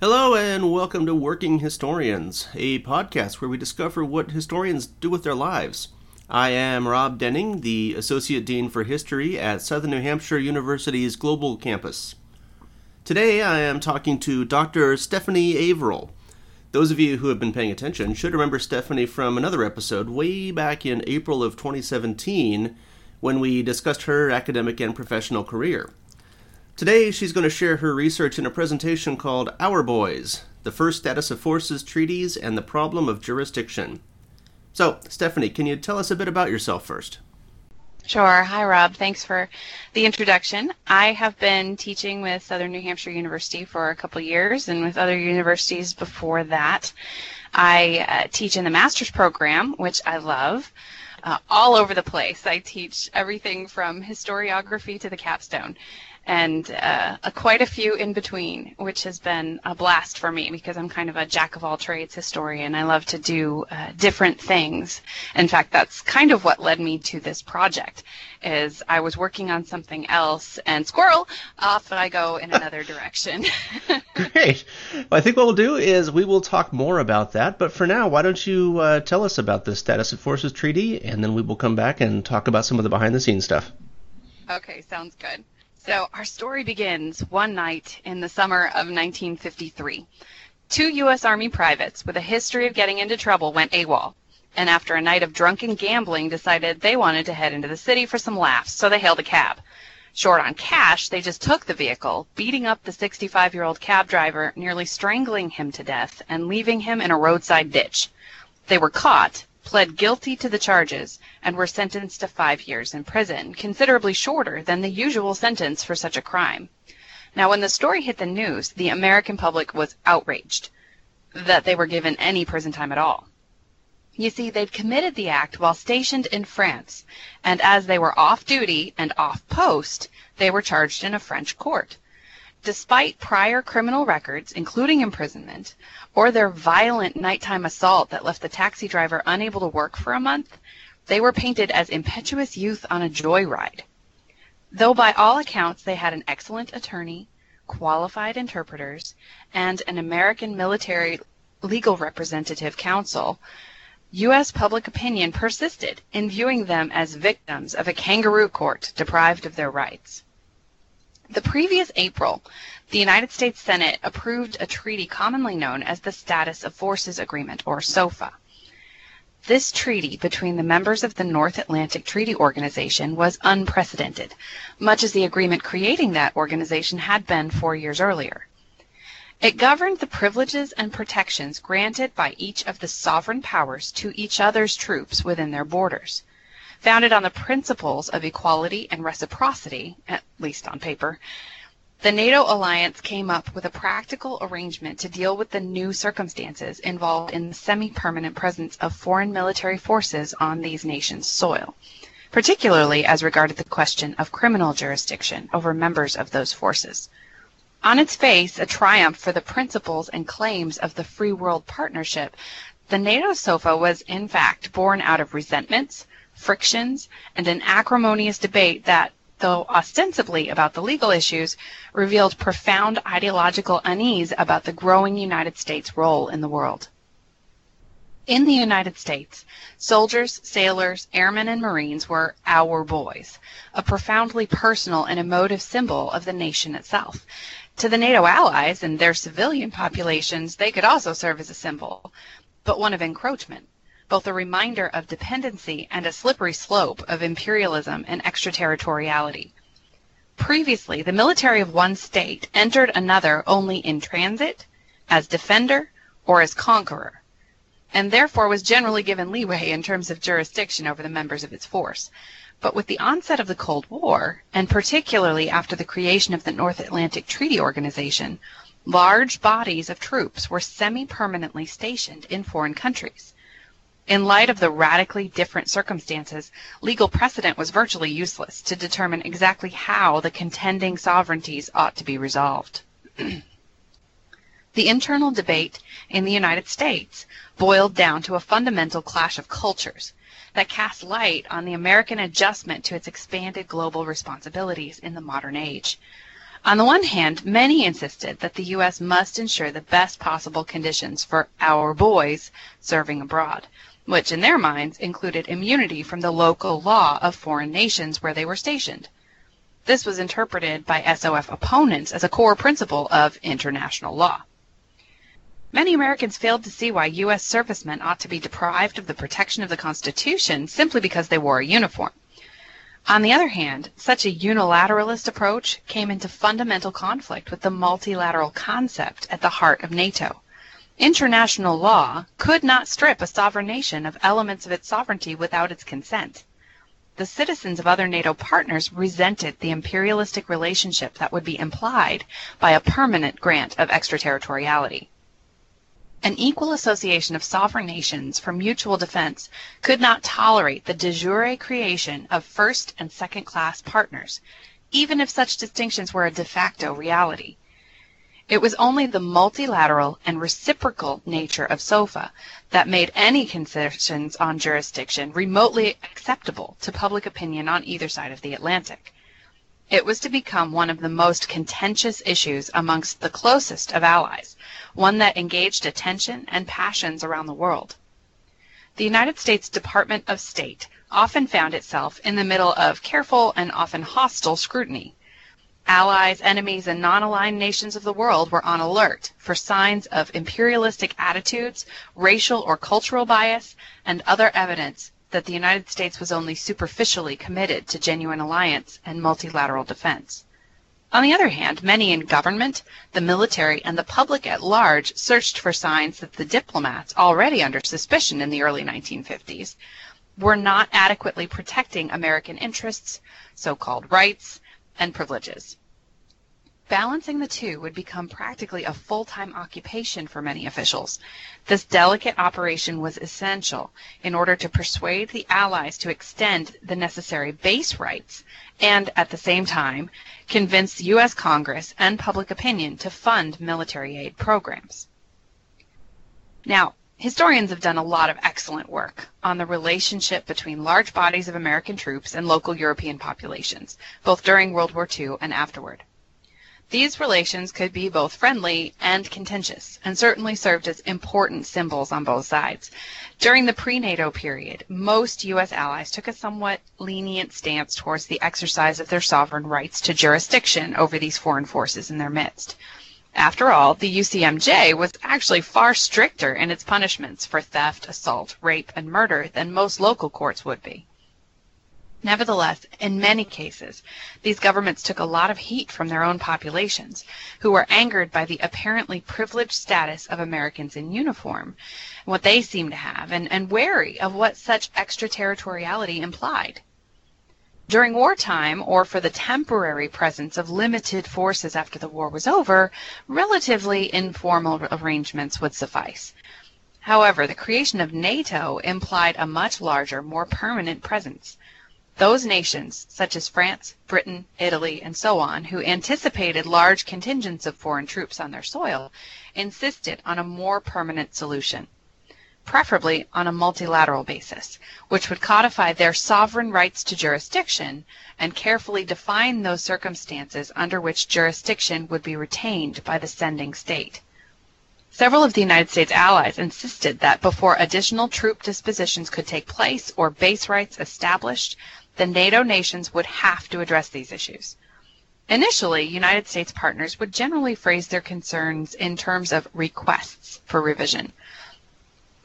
Hello, and welcome to Working Historians, a podcast where we discover what historians do with their lives. I am Rob Denning, the Associate Dean for History at Southern New Hampshire University's Global Campus. Today I am talking to Dr. Stephanie Averill. Those of you who have been paying attention should remember Stephanie from another episode way back in April of 2017 when we discussed her academic and professional career. Today, she's going to share her research in a presentation called Our Boys The First Status of Forces Treaties and the Problem of Jurisdiction. So, Stephanie, can you tell us a bit about yourself first? Sure. Hi, Rob. Thanks for the introduction. I have been teaching with Southern New Hampshire University for a couple years and with other universities before that. I uh, teach in the master's program, which I love. Uh, all over the place. I teach everything from historiography to the capstone and uh, a, quite a few in between, which has been a blast for me because I'm kind of a jack of all trades historian. I love to do uh, different things. In fact, that's kind of what led me to this project. Is I was working on something else, and squirrel, off I go in another direction. Great. Well, I think what we'll do is we will talk more about that. But for now, why don't you uh, tell us about the Status of Forces Treaty, and then we will come back and talk about some of the behind-the-scenes stuff. Okay, sounds good. So our story begins one night in the summer of 1953. Two U.S. Army privates with a history of getting into trouble went AWOL, and after a night of drunken gambling decided they wanted to head into the city for some laughs, so they hailed a cab. Short on cash, they just took the vehicle, beating up the 65 year old cab driver, nearly strangling him to death, and leaving him in a roadside ditch. They were caught, pled guilty to the charges and were sentenced to five years in prison, considerably shorter than the usual sentence for such a crime. Now, when the story hit the news, the American public was outraged that they were given any prison time at all. You see, they'd committed the act while stationed in France, and as they were off duty and off post, they were charged in a French court. Despite prior criminal records, including imprisonment, or their violent nighttime assault that left the taxi driver unable to work for a month, they were painted as impetuous youth on a joyride. Though by all accounts they had an excellent attorney, qualified interpreters, and an American military legal representative counsel, U.S. public opinion persisted in viewing them as victims of a kangaroo court deprived of their rights. The previous April, the United States Senate approved a treaty commonly known as the Status of Forces Agreement, or SOFA. This treaty between the members of the North Atlantic Treaty Organization was unprecedented, much as the agreement creating that organization had been four years earlier. It governed the privileges and protections granted by each of the sovereign powers to each other's troops within their borders founded on the principles of equality and reciprocity, at least on paper, the NATO alliance came up with a practical arrangement to deal with the new circumstances involved in the semi permanent presence of foreign military forces on these nations' soil, particularly as regarded the question of criminal jurisdiction over members of those forces. On its face, a triumph for the principles and claims of the Free World Partnership, the NATO SOFA was in fact born out of resentments, frictions, and an acrimonious debate that, though ostensibly about the legal issues, revealed profound ideological unease about the growing United States role in the world. In the United States, soldiers, sailors, airmen, and Marines were our boys, a profoundly personal and emotive symbol of the nation itself. To the NATO allies and their civilian populations, they could also serve as a symbol, but one of encroachment both a reminder of dependency and a slippery slope of imperialism and extraterritoriality. Previously, the military of one state entered another only in transit, as defender, or as conqueror, and therefore was generally given leeway in terms of jurisdiction over the members of its force. But with the onset of the Cold War, and particularly after the creation of the North Atlantic Treaty Organization, large bodies of troops were semi permanently stationed in foreign countries. In light of the radically different circumstances, legal precedent was virtually useless to determine exactly how the contending sovereignties ought to be resolved. the internal debate in the United States boiled down to a fundamental clash of cultures that cast light on the American adjustment to its expanded global responsibilities in the modern age. On the one hand, many insisted that the U.S. must ensure the best possible conditions for our boys serving abroad, which in their minds included immunity from the local law of foreign nations where they were stationed. This was interpreted by SOF opponents as a core principle of international law. Many Americans failed to see why U.S. servicemen ought to be deprived of the protection of the Constitution simply because they wore a uniform. On the other hand, such a unilateralist approach came into fundamental conflict with the multilateral concept at the heart of NATO. International law could not strip a sovereign nation of elements of its sovereignty without its consent the citizens of other NATO partners resented the imperialistic relationship that would be implied by a permanent grant of extraterritoriality. An equal association of sovereign nations for mutual defense could not tolerate the de jure creation of first and second class partners, even if such distinctions were a de facto reality. It was only the multilateral and reciprocal nature of SOFA that made any concessions on jurisdiction remotely acceptable to public opinion on either side of the Atlantic. It was to become one of the most contentious issues amongst the closest of allies, one that engaged attention and passions around the world. The United States Department of State often found itself in the middle of careful and often hostile scrutiny. Allies, enemies, and non aligned nations of the world were on alert for signs of imperialistic attitudes, racial or cultural bias, and other evidence that the United States was only superficially committed to genuine alliance and multilateral defense. On the other hand, many in government, the military, and the public at large searched for signs that the diplomats, already under suspicion in the early 1950s, were not adequately protecting American interests, so called rights, and privileges. Balancing the two would become practically a full time occupation for many officials. This delicate operation was essential in order to persuade the Allies to extend the necessary base rights and, at the same time, convince the U.S. Congress and public opinion to fund military aid programs. Now, Historians have done a lot of excellent work on the relationship between large bodies of American troops and local European populations, both during World War II and afterward. These relations could be both friendly and contentious, and certainly served as important symbols on both sides. During the pre NATO period, most U.S. allies took a somewhat lenient stance towards the exercise of their sovereign rights to jurisdiction over these foreign forces in their midst. After all, the UCMJ was actually far stricter in its punishments for theft, assault, rape, and murder than most local courts would be. Nevertheless, in many cases, these governments took a lot of heat from their own populations, who were angered by the apparently privileged status of Americans in uniform, what they seemed to have, and, and wary of what such extraterritoriality implied. During wartime, or for the temporary presence of limited forces after the war was over, relatively informal arrangements would suffice. However, the creation of NATO implied a much larger, more permanent presence. Those nations, such as France, Britain, Italy, and so on, who anticipated large contingents of foreign troops on their soil, insisted on a more permanent solution preferably on a multilateral basis, which would codify their sovereign rights to jurisdiction and carefully define those circumstances under which jurisdiction would be retained by the sending state. Several of the United States allies insisted that before additional troop dispositions could take place or base rights established, the NATO nations would have to address these issues. Initially, United States partners would generally phrase their concerns in terms of requests for revision.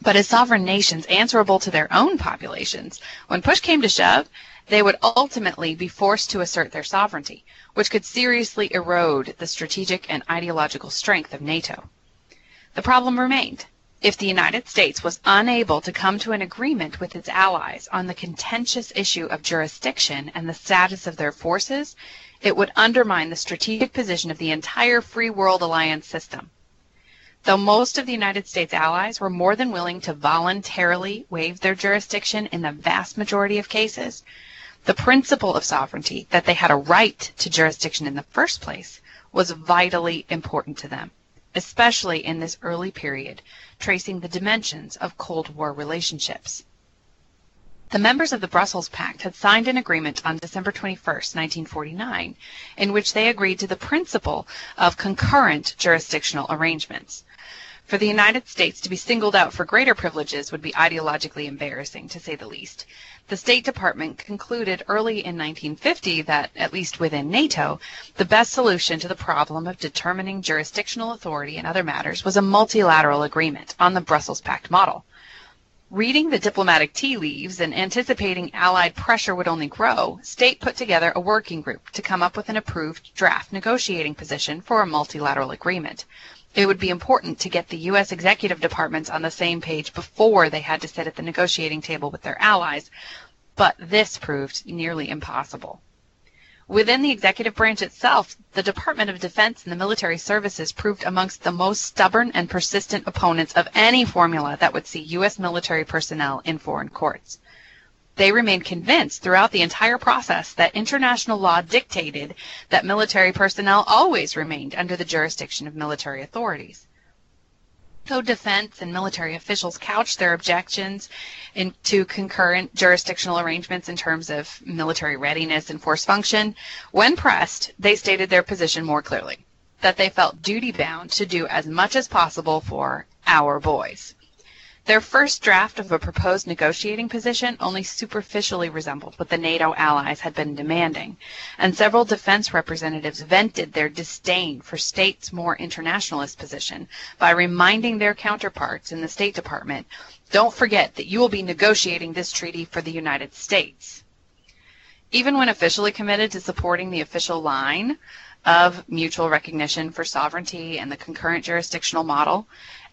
But as sovereign nations answerable to their own populations, when push came to shove, they would ultimately be forced to assert their sovereignty, which could seriously erode the strategic and ideological strength of NATO. The problem remained. If the United States was unable to come to an agreement with its allies on the contentious issue of jurisdiction and the status of their forces, it would undermine the strategic position of the entire free world alliance system. Though most of the United States allies were more than willing to voluntarily waive their jurisdiction in the vast majority of cases, the principle of sovereignty, that they had a right to jurisdiction in the first place, was vitally important to them, especially in this early period, tracing the dimensions of Cold War relationships. The members of the Brussels Pact had signed an agreement on December 21, 1949, in which they agreed to the principle of concurrent jurisdictional arrangements. For the United States to be singled out for greater privileges would be ideologically embarrassing, to say the least. The State Department concluded early in 1950 that, at least within NATO, the best solution to the problem of determining jurisdictional authority in other matters was a multilateral agreement on the Brussels Pact model. Reading the diplomatic tea leaves and anticipating Allied pressure would only grow, State put together a working group to come up with an approved draft negotiating position for a multilateral agreement. It would be important to get the U.S. executive departments on the same page before they had to sit at the negotiating table with their allies, but this proved nearly impossible. Within the executive branch itself, the Department of Defense and the military services proved amongst the most stubborn and persistent opponents of any formula that would see U.S. military personnel in foreign courts. They remained convinced throughout the entire process that international law dictated that military personnel always remained under the jurisdiction of military authorities. Though defense and military officials couched their objections into concurrent jurisdictional arrangements in terms of military readiness and force function, when pressed, they stated their position more clearly that they felt duty bound to do as much as possible for our boys. Their first draft of a proposed negotiating position only superficially resembled what the NATO allies had been demanding, and several defense representatives vented their disdain for states' more internationalist position by reminding their counterparts in the State Department, don't forget that you will be negotiating this treaty for the United States. Even when officially committed to supporting the official line of mutual recognition for sovereignty and the concurrent jurisdictional model,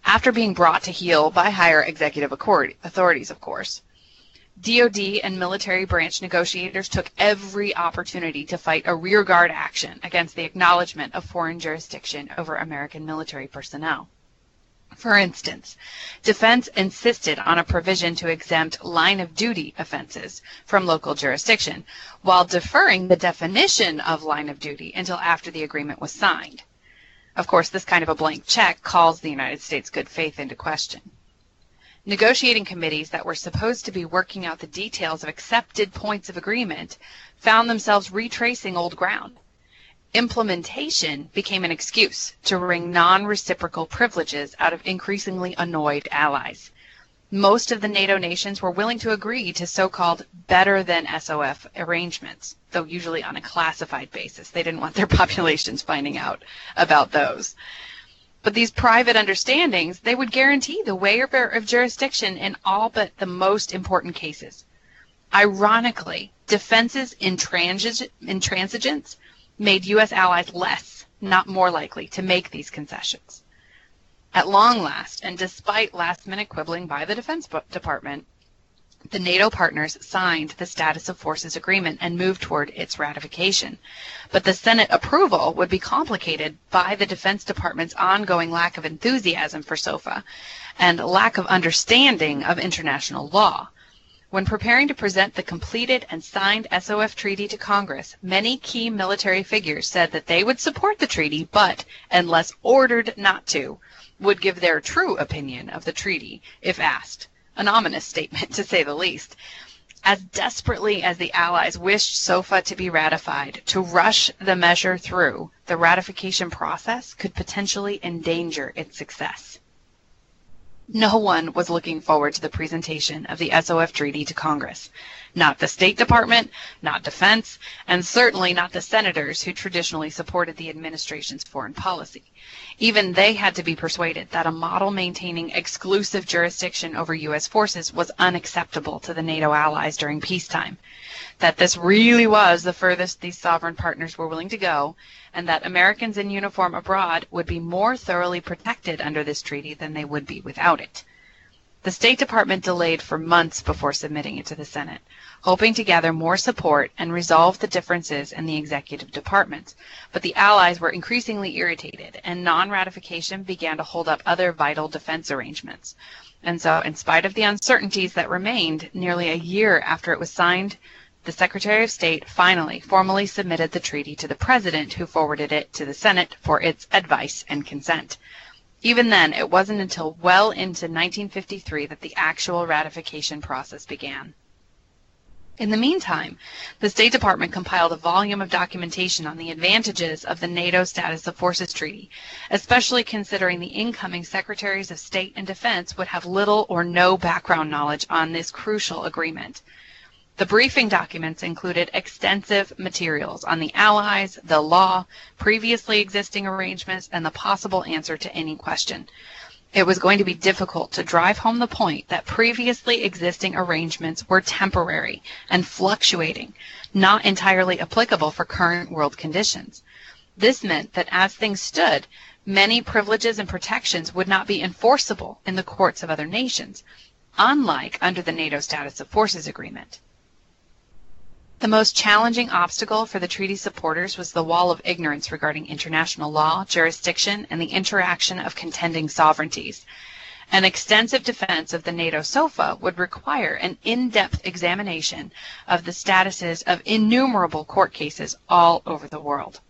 after being brought to heel by higher executive authorities, of course. DoD and military branch negotiators took every opportunity to fight a rearguard action against the acknowledgement of foreign jurisdiction over American military personnel. For instance, defense insisted on a provision to exempt line of duty offenses from local jurisdiction, while deferring the definition of line of duty until after the agreement was signed. Of course, this kind of a blank check calls the United States' good faith into question. Negotiating committees that were supposed to be working out the details of accepted points of agreement found themselves retracing old ground. Implementation became an excuse to wring non reciprocal privileges out of increasingly annoyed allies most of the NATO nations were willing to agree to so-called better than SOF arrangements, though usually on a classified basis. They didn't want their populations finding out about those. But these private understandings, they would guarantee the waiver of jurisdiction in all but the most important cases. Ironically, defenses intransigence made U.S. allies less, not more likely to make these concessions. At long last, and despite last minute quibbling by the Defense Department, the NATO partners signed the Status of Forces Agreement and moved toward its ratification. But the Senate approval would be complicated by the Defense Department's ongoing lack of enthusiasm for SOFA and lack of understanding of international law. When preparing to present the completed and signed SOF treaty to Congress, many key military figures said that they would support the treaty, but, unless ordered not to, would give their true opinion of the treaty if asked. An ominous statement, to say the least. As desperately as the Allies wished SOFA to be ratified, to rush the measure through the ratification process could potentially endanger its success. No one was looking forward to the presentation of the SOF treaty to Congress. Not the State Department, not defense, and certainly not the senators who traditionally supported the administration's foreign policy. Even they had to be persuaded that a model maintaining exclusive jurisdiction over U.S. forces was unacceptable to the NATO allies during peacetime, that this really was the furthest these sovereign partners were willing to go, and that Americans in uniform abroad would be more thoroughly protected under this treaty than they would be without it. The State Department delayed for months before submitting it to the Senate, hoping to gather more support and resolve the differences in the executive department. But the Allies were increasingly irritated, and non-ratification began to hold up other vital defense arrangements. And so, in spite of the uncertainties that remained, nearly a year after it was signed, the Secretary of State finally formally submitted the treaty to the President, who forwarded it to the Senate for its advice and consent. Even then, it wasn't until well into 1953 that the actual ratification process began. In the meantime, the State Department compiled a volume of documentation on the advantages of the NATO Status of Forces Treaty, especially considering the incoming Secretaries of State and Defense would have little or no background knowledge on this crucial agreement. The briefing documents included extensive materials on the Allies, the law, previously existing arrangements, and the possible answer to any question. It was going to be difficult to drive home the point that previously existing arrangements were temporary and fluctuating, not entirely applicable for current world conditions. This meant that as things stood, many privileges and protections would not be enforceable in the courts of other nations, unlike under the NATO Status of Forces Agreement. The most challenging obstacle for the treaty supporters was the wall of ignorance regarding international law, jurisdiction, and the interaction of contending sovereignties. An extensive defense of the NATO SOFA would require an in-depth examination of the statuses of innumerable court cases all over the world.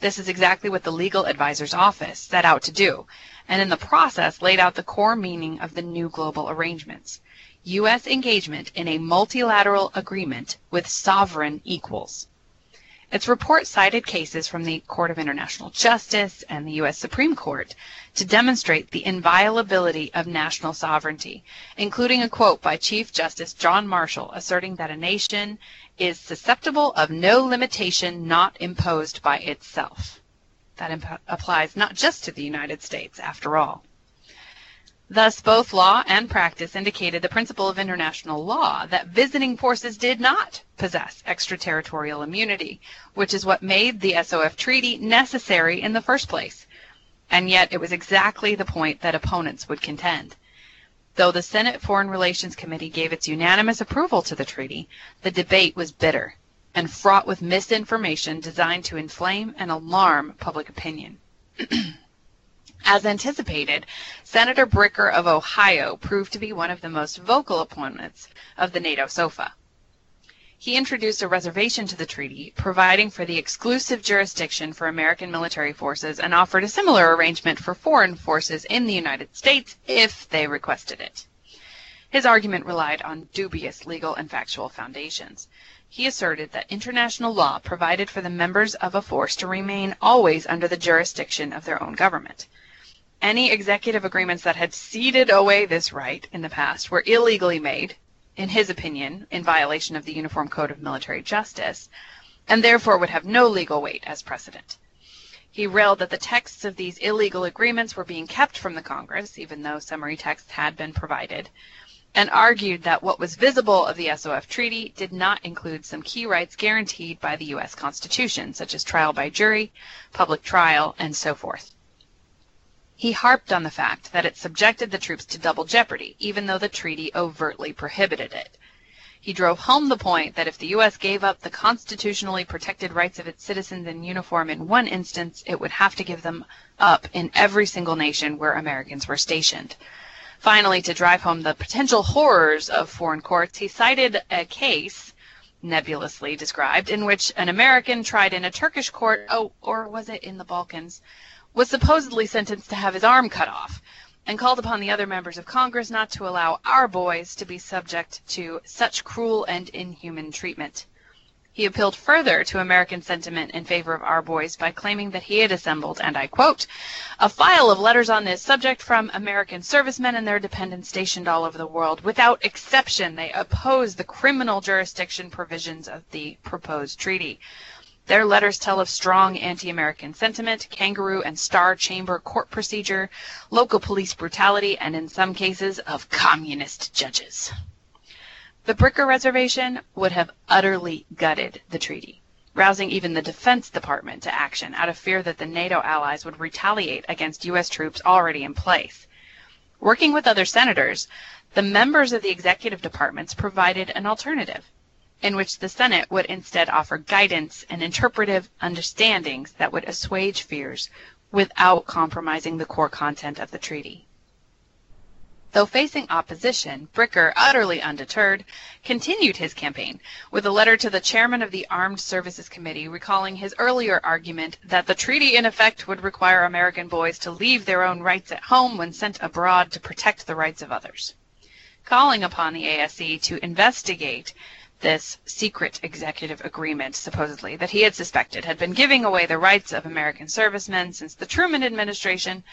This is exactly what the Legal Advisor's Office set out to do, and in the process laid out the core meaning of the new global arrangements. U.S. engagement in a multilateral agreement with sovereign equals. Its report cited cases from the Court of International Justice and the U.S. Supreme Court to demonstrate the inviolability of national sovereignty, including a quote by Chief Justice John Marshall asserting that a nation is susceptible of no limitation not imposed by itself. That imp- applies not just to the United States, after all. Thus, both law and practice indicated the principle of international law that visiting forces did not possess extraterritorial immunity, which is what made the SOF Treaty necessary in the first place. And yet, it was exactly the point that opponents would contend. Though the Senate Foreign Relations Committee gave its unanimous approval to the treaty, the debate was bitter and fraught with misinformation designed to inflame and alarm public opinion. As anticipated, Senator Bricker of Ohio proved to be one of the most vocal opponents of the NATO SOFA. He introduced a reservation to the treaty, providing for the exclusive jurisdiction for American military forces and offered a similar arrangement for foreign forces in the United States if they requested it. His argument relied on dubious legal and factual foundations. He asserted that international law provided for the members of a force to remain always under the jurisdiction of their own government. Any executive agreements that had ceded away this right in the past were illegally made, in his opinion, in violation of the Uniform Code of Military Justice, and therefore would have no legal weight as precedent. He railed that the texts of these illegal agreements were being kept from the Congress, even though summary texts had been provided, and argued that what was visible of the SOF Treaty did not include some key rights guaranteed by the U.S. Constitution, such as trial by jury, public trial, and so forth. He harped on the fact that it subjected the troops to double jeopardy, even though the treaty overtly prohibited it. He drove home the point that if the U.S. gave up the constitutionally protected rights of its citizens in uniform in one instance, it would have to give them up in every single nation where Americans were stationed. Finally, to drive home the potential horrors of foreign courts, he cited a case nebulously described in which an American tried in a Turkish court, oh, or was it in the Balkans, was supposedly sentenced to have his arm cut off and called upon the other members of Congress not to allow our boys to be subject to such cruel and inhuman treatment. He appealed further to American sentiment in favor of our boys by claiming that he had assembled, and I quote, a file of letters on this subject from American servicemen and their dependents stationed all over the world. Without exception, they oppose the criminal jurisdiction provisions of the proposed treaty. Their letters tell of strong anti-American sentiment, kangaroo and star chamber court procedure, local police brutality, and in some cases of communist judges. The Bricker Reservation would have utterly gutted the treaty, rousing even the Defense Department to action out of fear that the NATO allies would retaliate against U.S. troops already in place. Working with other senators, the members of the executive departments provided an alternative in which the Senate would instead offer guidance and interpretive understandings that would assuage fears without compromising the core content of the treaty. Though facing opposition, Bricker, utterly undeterred, continued his campaign with a letter to the chairman of the Armed Services Committee recalling his earlier argument that the treaty in effect would require American boys to leave their own rights at home when sent abroad to protect the rights of others. Calling upon the ASC to investigate this secret executive agreement, supposedly, that he had suspected had been giving away the rights of American servicemen since the Truman administration,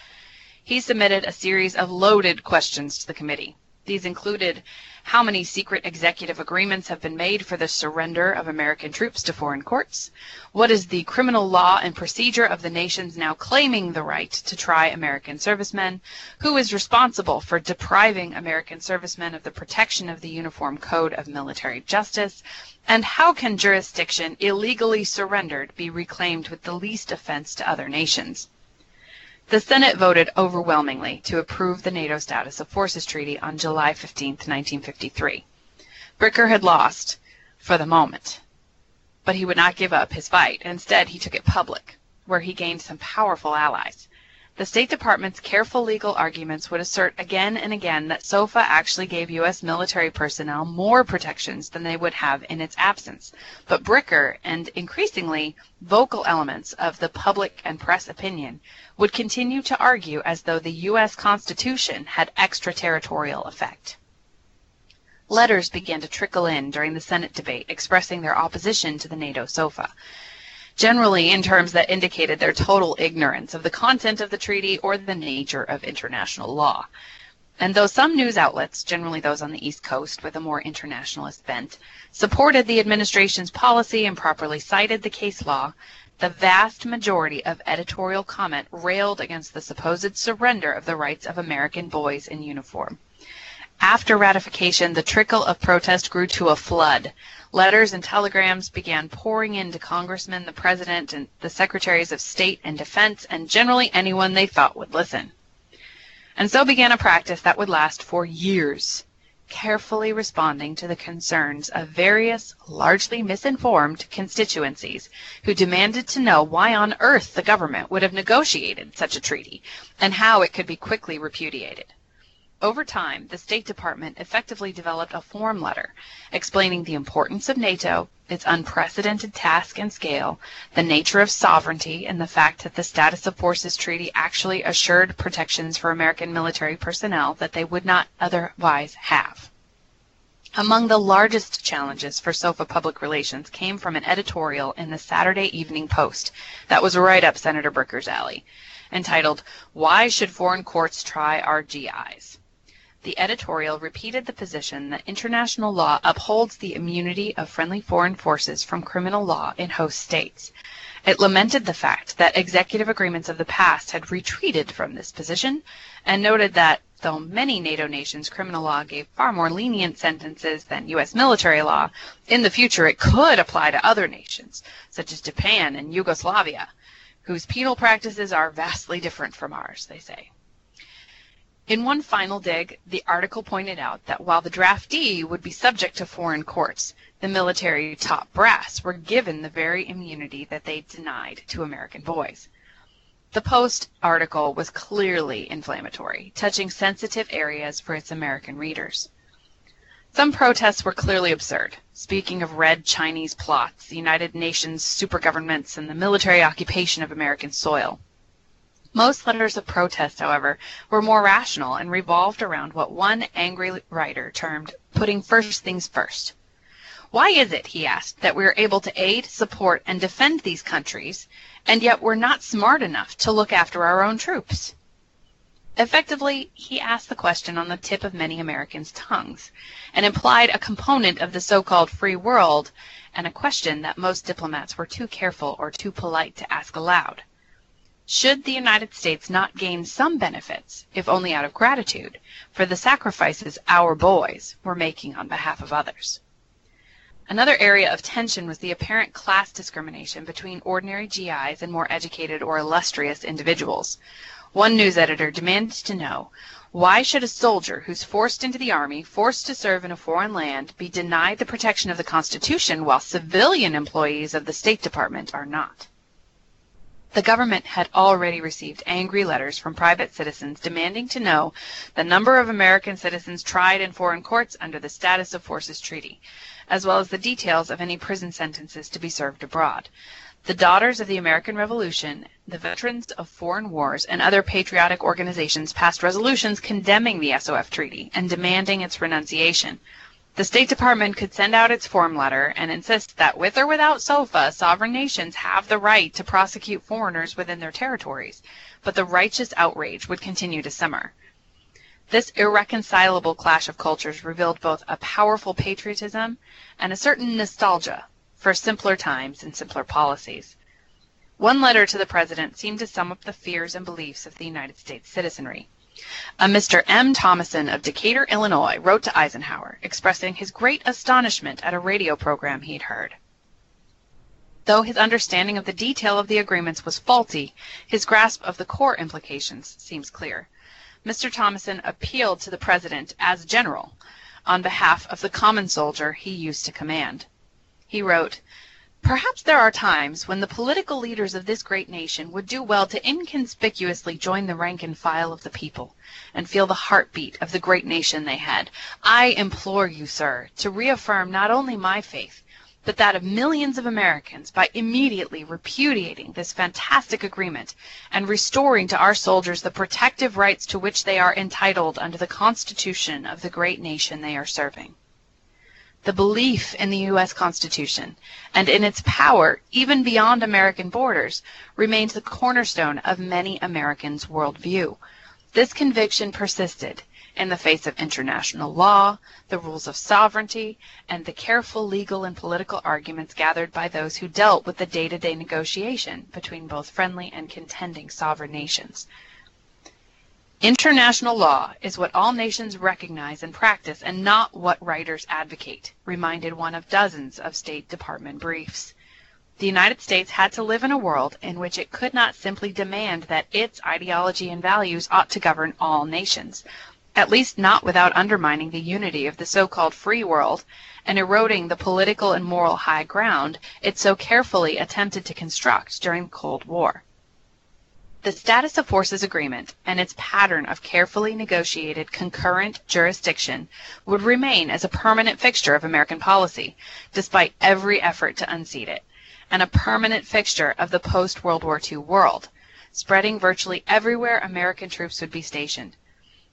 he submitted a series of loaded questions to the committee. These included how many secret executive agreements have been made for the surrender of American troops to foreign courts? What is the criminal law and procedure of the nations now claiming the right to try American servicemen? Who is responsible for depriving American servicemen of the protection of the Uniform Code of Military Justice? And how can jurisdiction illegally surrendered be reclaimed with the least offense to other nations? The Senate voted overwhelmingly to approve the NATO Status of Forces Treaty on July 15, 1953. Bricker had lost, for the moment, but he would not give up his fight. Instead, he took it public, where he gained some powerful allies. The State Department's careful legal arguments would assert again and again that SOFA actually gave U.S. military personnel more protections than they would have in its absence. But Bricker, and increasingly vocal elements of the public and press opinion, would continue to argue as though the U.S. Constitution had extraterritorial effect. Letters began to trickle in during the Senate debate expressing their opposition to the NATO SOFA generally in terms that indicated their total ignorance of the content of the treaty or the nature of international law. And though some news outlets, generally those on the East Coast with a more internationalist bent, supported the administration's policy and properly cited the case law, the vast majority of editorial comment railed against the supposed surrender of the rights of American boys in uniform. After ratification, the trickle of protest grew to a flood, Letters and telegrams began pouring in to congressmen, the president, and the secretaries of state and defense, and generally anyone they thought would listen. And so began a practice that would last for years, carefully responding to the concerns of various largely misinformed constituencies who demanded to know why on earth the government would have negotiated such a treaty and how it could be quickly repudiated. Over time, the State Department effectively developed a form letter explaining the importance of NATO, its unprecedented task and scale, the nature of sovereignty, and the fact that the Status of Forces Treaty actually assured protections for American military personnel that they would not otherwise have. Among the largest challenges for SOFA public relations came from an editorial in the Saturday Evening Post that was right up Senator Bricker's alley, entitled, Why Should Foreign Courts Try Our GIs? The editorial repeated the position that international law upholds the immunity of friendly foreign forces from criminal law in host states. It lamented the fact that executive agreements of the past had retreated from this position, and noted that though many NATO nations' criminal law gave far more lenient sentences than U.S. military law, in the future it could apply to other nations, such as Japan and Yugoslavia, whose penal practices are vastly different from ours, they say. In one final dig, the article pointed out that while the draftee would be subject to foreign courts, the military top brass were given the very immunity that they denied to American boys. The Post article was clearly inflammatory, touching sensitive areas for its American readers. Some protests were clearly absurd, speaking of red Chinese plots, United Nations supergovernments, and the military occupation of American soil. Most letters of protest, however, were more rational and revolved around what one angry writer termed putting first things first. Why is it, he asked, that we are able to aid, support, and defend these countries, and yet we're not smart enough to look after our own troops? Effectively, he asked the question on the tip of many Americans' tongues, and implied a component of the so-called free world, and a question that most diplomats were too careful or too polite to ask aloud. Should the United States not gain some benefits, if only out of gratitude, for the sacrifices our boys were making on behalf of others? Another area of tension was the apparent class discrimination between ordinary GIs and more educated or illustrious individuals. One news editor demanded to know why should a soldier who's forced into the army, forced to serve in a foreign land, be denied the protection of the Constitution while civilian employees of the State Department are not? The government had already received angry letters from private citizens demanding to know the number of American citizens tried in foreign courts under the Status of Forces Treaty, as well as the details of any prison sentences to be served abroad. The Daughters of the American Revolution, the Veterans of Foreign Wars, and other patriotic organizations passed resolutions condemning the SOF Treaty and demanding its renunciation. The State Department could send out its form letter and insist that with or without SOFA, sovereign nations have the right to prosecute foreigners within their territories, but the righteous outrage would continue to simmer. This irreconcilable clash of cultures revealed both a powerful patriotism and a certain nostalgia for simpler times and simpler policies. One letter to the President seemed to sum up the fears and beliefs of the United States citizenry. A Mr. M. Thomason of Decatur, Illinois, wrote to Eisenhower, expressing his great astonishment at a radio program he'd heard. Though his understanding of the detail of the agreements was faulty, his grasp of the core implications seems clear. Mr. Thomason appealed to the President as general on behalf of the common soldier he used to command. He wrote, Perhaps there are times when the political leaders of this great nation would do well to inconspicuously join the rank and file of the people, and feel the heartbeat of the great nation they head. I implore you, sir, to reaffirm not only my faith, but that of millions of Americans by immediately repudiating this fantastic agreement and restoring to our soldiers the protective rights to which they are entitled under the Constitution of the great nation they are serving. The belief in the U.S. Constitution and in its power, even beyond American borders, remains the cornerstone of many Americans' worldview. This conviction persisted in the face of international law, the rules of sovereignty, and the careful legal and political arguments gathered by those who dealt with the day to day negotiation between both friendly and contending sovereign nations. International law is what all nations recognize and practice and not what writers advocate, reminded one of dozens of State Department briefs. The United States had to live in a world in which it could not simply demand that its ideology and values ought to govern all nations, at least not without undermining the unity of the so-called free world and eroding the political and moral high ground it so carefully attempted to construct during the Cold War. The Status of Forces Agreement and its pattern of carefully negotiated concurrent jurisdiction would remain as a permanent fixture of American policy, despite every effort to unseat it, and a permanent fixture of the post World War II world, spreading virtually everywhere American troops would be stationed.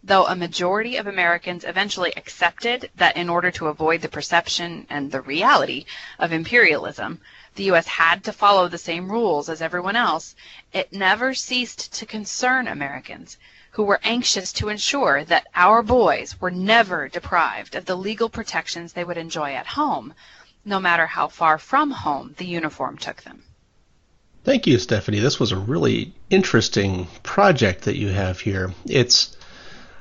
Though a majority of Americans eventually accepted that in order to avoid the perception and the reality of imperialism, the U.S. had to follow the same rules as everyone else, it never ceased to concern Americans who were anxious to ensure that our boys were never deprived of the legal protections they would enjoy at home, no matter how far from home the uniform took them. Thank you, Stephanie. This was a really interesting project that you have here. It's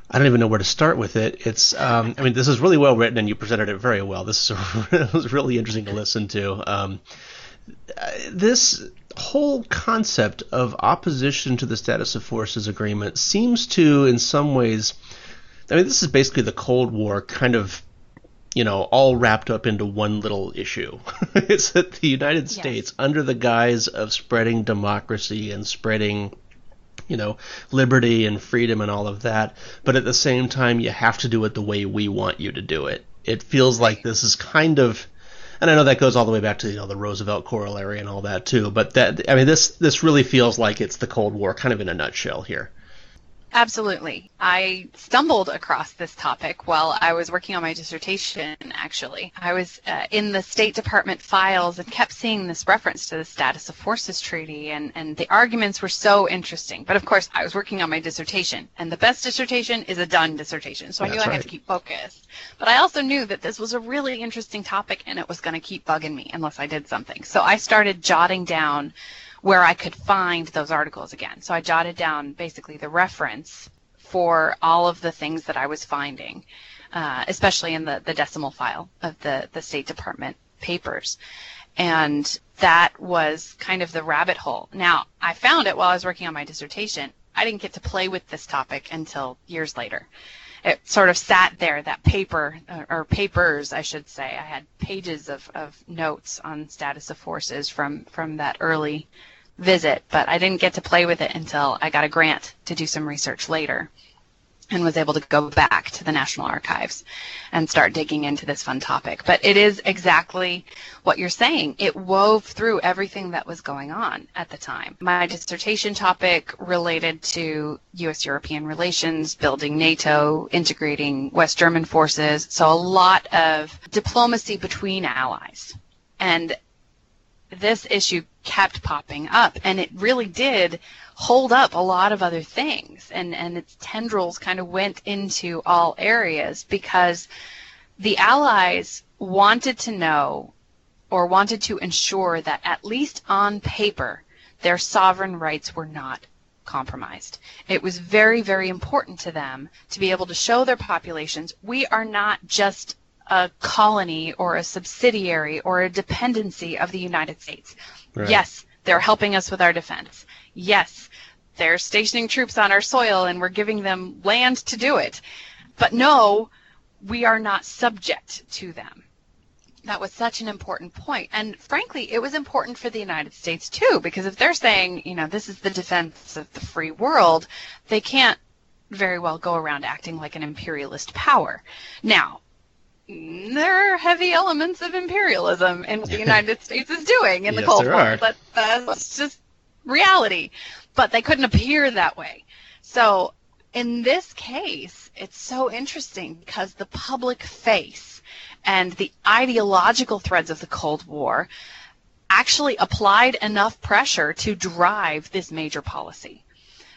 I don't even know where to start with it. It's, um, I mean, this is really well written, and you presented it very well. This is it was really interesting to listen to. Um, this whole concept of opposition to the status of forces agreement seems to, in some ways, I mean, this is basically the Cold War kind of, you know, all wrapped up into one little issue. it's that the United States, under the guise of spreading democracy and spreading you know, liberty and freedom and all of that. But at the same time, you have to do it the way we want you to do it. It feels like this is kind of and I know that goes all the way back to you know the Roosevelt corollary and all that too. But that I mean this this really feels like it's the Cold War kind of in a nutshell here. Absolutely. I stumbled across this topic while I was working on my dissertation, actually. I was uh, in the State Department files and kept seeing this reference to the Status of Forces Treaty, and, and the arguments were so interesting. But of course, I was working on my dissertation, and the best dissertation is a done dissertation, so I That's knew I had to keep focused. But I also knew that this was a really interesting topic, and it was going to keep bugging me unless I did something. So I started jotting down where I could find those articles again. So I jotted down basically the reference for all of the things that I was finding, uh, especially in the, the decimal file of the, the State Department papers. And that was kind of the rabbit hole. Now, I found it while I was working on my dissertation. I didn't get to play with this topic until years later. It sort of sat there, that paper, uh, or papers, I should say. I had pages of, of notes on status of forces from, from that early visit, but I didn't get to play with it until I got a grant to do some research later. And was able to go back to the National Archives and start digging into this fun topic. But it is exactly what you're saying. It wove through everything that was going on at the time. My dissertation topic related to U.S. European relations, building NATO, integrating West German forces. So a lot of diplomacy between allies. And this issue kept popping up and it really did hold up a lot of other things and and its tendrils kind of went into all areas because the allies wanted to know or wanted to ensure that at least on paper their sovereign rights were not compromised. It was very very important to them to be able to show their populations we are not just a colony or a subsidiary or a dependency of the United States. Right. Yes, they're helping us with our defense. Yes, they're stationing troops on our soil and we're giving them land to do it. But no, we are not subject to them. That was such an important point. And frankly, it was important for the United States too, because if they're saying, you know, this is the defense of the free world, they can't very well go around acting like an imperialist power. Now, there are heavy elements of imperialism in what the United States is doing in yes, the Cold War. Let, uh, that's just reality. But they couldn't appear that way. So in this case, it's so interesting because the public face and the ideological threads of the Cold War actually applied enough pressure to drive this major policy.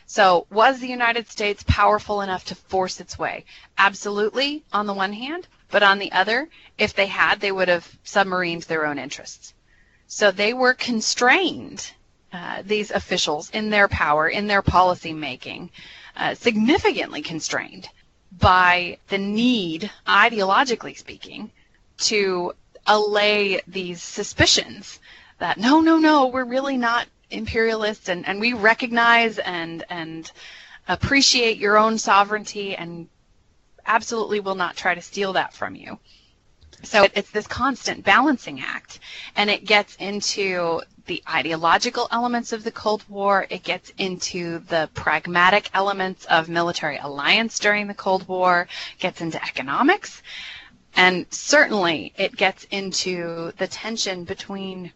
So, was the United States powerful enough to force its way? Absolutely, on the one hand. But on the other, if they had, they would have submarined their own interests. So they were constrained, uh, these officials, in their power, in their policy making, uh, significantly constrained by the need, ideologically speaking, to allay these suspicions that no, no, no, we're really not imperialists and, and we recognize and and appreciate your own sovereignty and absolutely will not try to steal that from you. So it's this constant balancing act, and it gets into the ideological elements of the Cold War. It gets into the pragmatic elements of military alliance during the Cold War. Gets into economics, and certainly it gets into the tension between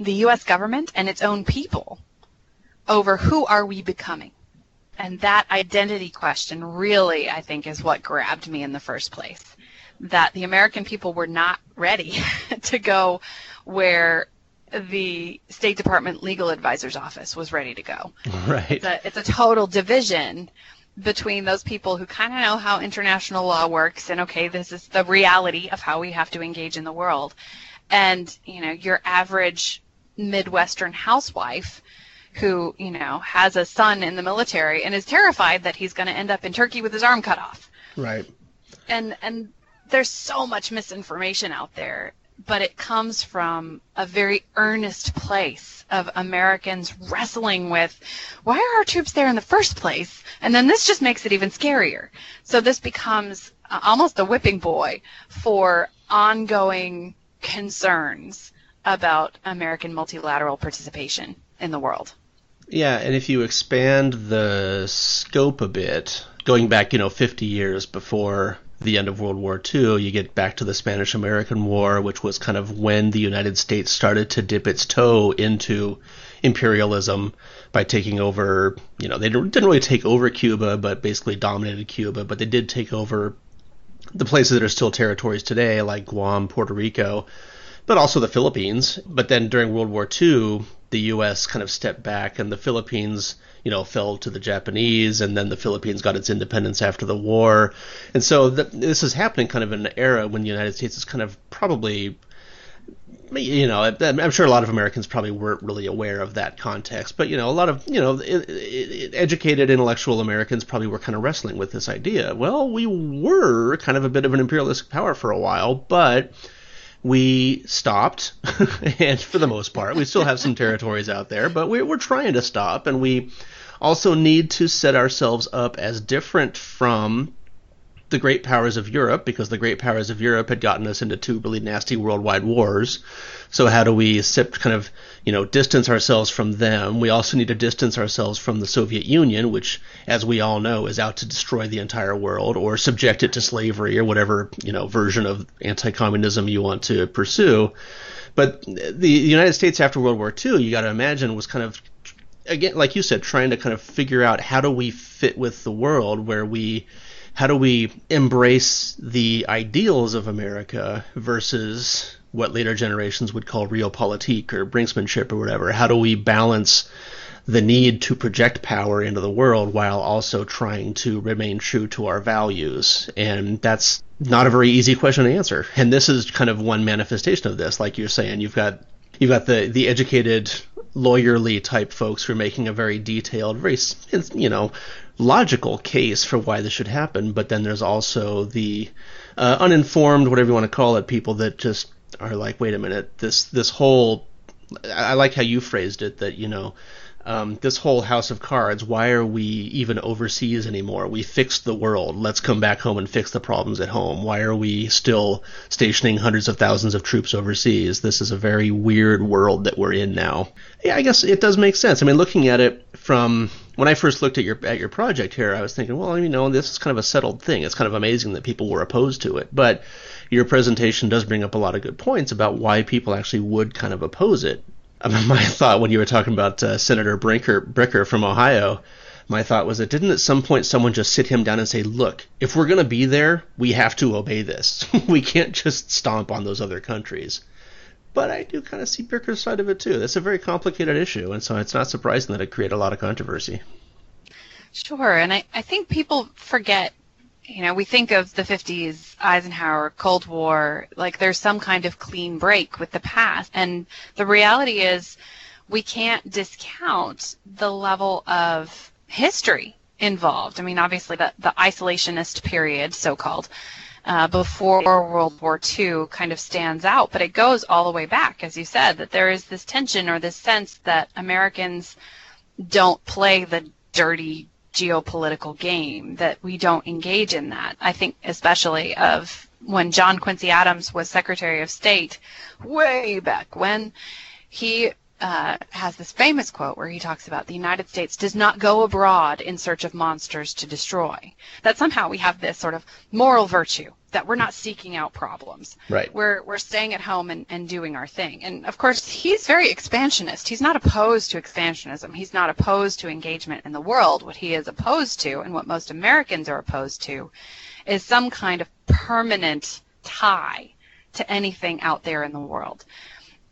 the U.S. government and its own people over who are we becoming. And that identity question really, I think, is what grabbed me in the first place. That the American people were not ready to go where the State Department legal advisor's office was ready to go. Right. It's a, it's a total division between those people who kind of know how international law works and okay, this is the reality of how we have to engage in the world. And, you know, your average Midwestern housewife who, you know, has a son in the military and is terrified that he's going to end up in Turkey with his arm cut off. Right. And and there's so much misinformation out there, but it comes from a very earnest place of Americans wrestling with why are our troops there in the first place? And then this just makes it even scarier. So this becomes almost a whipping boy for ongoing concerns about American multilateral participation in the world. Yeah, and if you expand the scope a bit, going back, you know, 50 years before the end of World War II, you get back to the Spanish American War, which was kind of when the United States started to dip its toe into imperialism by taking over, you know, they didn't really take over Cuba, but basically dominated Cuba, but they did take over the places that are still territories today, like Guam, Puerto Rico, but also the Philippines. But then during World War II, the U.S. kind of stepped back, and the Philippines, you know, fell to the Japanese, and then the Philippines got its independence after the war. And so the, this is happening kind of in an era when the United States is kind of probably you know, I'm sure a lot of Americans probably weren't really aware of that context, but you know, a lot of you know, educated intellectual Americans probably were kind of wrestling with this idea. Well, we were kind of a bit of an imperialistic power for a while, but we stopped, and for the most part, we still have some territories out there, but we're, we're trying to stop, and we also need to set ourselves up as different from the great powers of Europe because the great powers of Europe had gotten us into two really nasty worldwide wars. So how do we kind of you know distance ourselves from them? We also need to distance ourselves from the Soviet Union, which, as we all know, is out to destroy the entire world or subject it to slavery or whatever you know version of anti-communism you want to pursue. But the United States after World War II, you got to imagine, was kind of again, like you said, trying to kind of figure out how do we fit with the world where we how do we embrace the ideals of America versus what later generations would call realpolitik or brinksmanship or whatever? How do we balance the need to project power into the world while also trying to remain true to our values? And that's not a very easy question to answer. And this is kind of one manifestation of this. Like you're saying, you've got you've got the the educated lawyerly type folks who are making a very detailed, very you know logical case for why this should happen. But then there's also the uh, uninformed, whatever you want to call it, people that just are like, wait a minute, this this whole I like how you phrased it that you know um, this whole house of cards, why are we even overseas anymore? We fixed the world. Let's come back home and fix the problems at home. Why are we still stationing hundreds of thousands of troops overseas? This is a very weird world that we're in now. Yeah, I guess it does make sense. I mean, looking at it from when I first looked at your at your project here, I was thinking, well, you know, this is kind of a settled thing. It's kind of amazing that people were opposed to it, but your presentation does bring up a lot of good points about why people actually would kind of oppose it my thought when you were talking about uh, Senator Brinker, Bricker from Ohio, my thought was that didn't at some point someone just sit him down and say, look, if we're going to be there, we have to obey this. we can't just stomp on those other countries. But I do kind of see Bricker's side of it too. That's a very complicated issue, and so it's not surprising that it created a lot of controversy. Sure, and I, I think people forget you know, we think of the 50s, Eisenhower, Cold War, like there's some kind of clean break with the past. And the reality is we can't discount the level of history involved. I mean, obviously, the, the isolationist period, so called, uh, before World War II kind of stands out, but it goes all the way back, as you said, that there is this tension or this sense that Americans don't play the dirty geopolitical game that we don't engage in that. I think especially of when John Quincy Adams was Secretary of State way back when he uh, has this famous quote where he talks about the United States does not go abroad in search of monsters to destroy. That somehow we have this sort of moral virtue that we're not seeking out problems. Right. We're we're staying at home and, and doing our thing. And of course he's very expansionist. He's not opposed to expansionism. He's not opposed to engagement in the world. What he is opposed to and what most Americans are opposed to is some kind of permanent tie to anything out there in the world.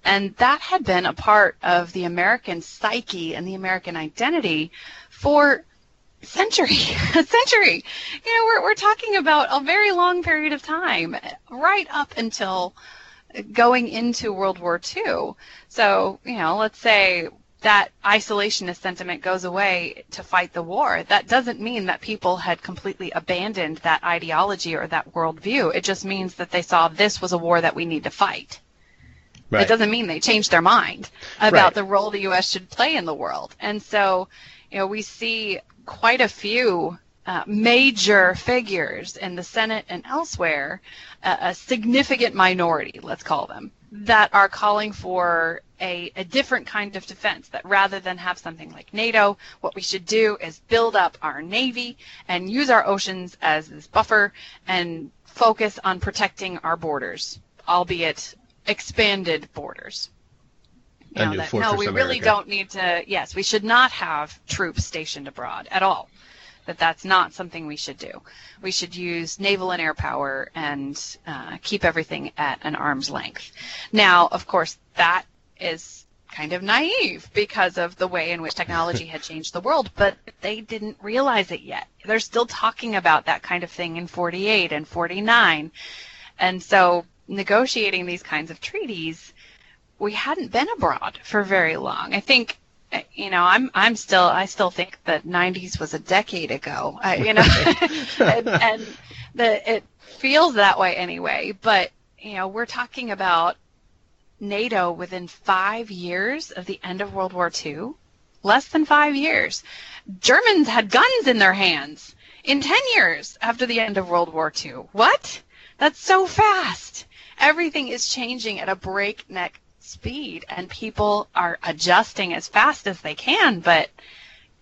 And that had been a part of the American psyche and the American identity for century, a century. You know, we're, we're talking about a very long period of time, right up until going into World War II. So, you know, let's say that isolationist sentiment goes away to fight the war. That doesn't mean that people had completely abandoned that ideology or that worldview. It just means that they saw this was a war that we need to fight. Right. It doesn't mean they changed their mind about right. the role the U.S. should play in the world. And so, you know, we see quite a few uh, major figures in the Senate and elsewhere, uh, a significant minority, let's call them, that are calling for a, a, different kind of defense. That rather than have something like NATO, what we should do is build up our navy and use our oceans as this buffer and focus on protecting our borders, albeit expanded borders you know, that, no, we America. really don't need to. Yes, we should not have troops stationed abroad at all. That that's not something we should do. We should use naval and air power and uh, keep everything at an arm's length. Now, of course, that is kind of naive because of the way in which technology had changed the world, but they didn't realize it yet. They're still talking about that kind of thing in 48 and 49. And so negotiating these kinds of treaties we hadn't been abroad for very long. I think you know, I'm I'm still I still think that 90s was a decade ago. I, you know, and, and the it feels that way anyway. But you know, we're talking about NATO within five years of the end of World War II, less than five years. Germans had guns in their hands in 10 years after the end of World War II. What? That's so fast. Everything is changing at a breakneck speed, and people are adjusting as fast as they can, but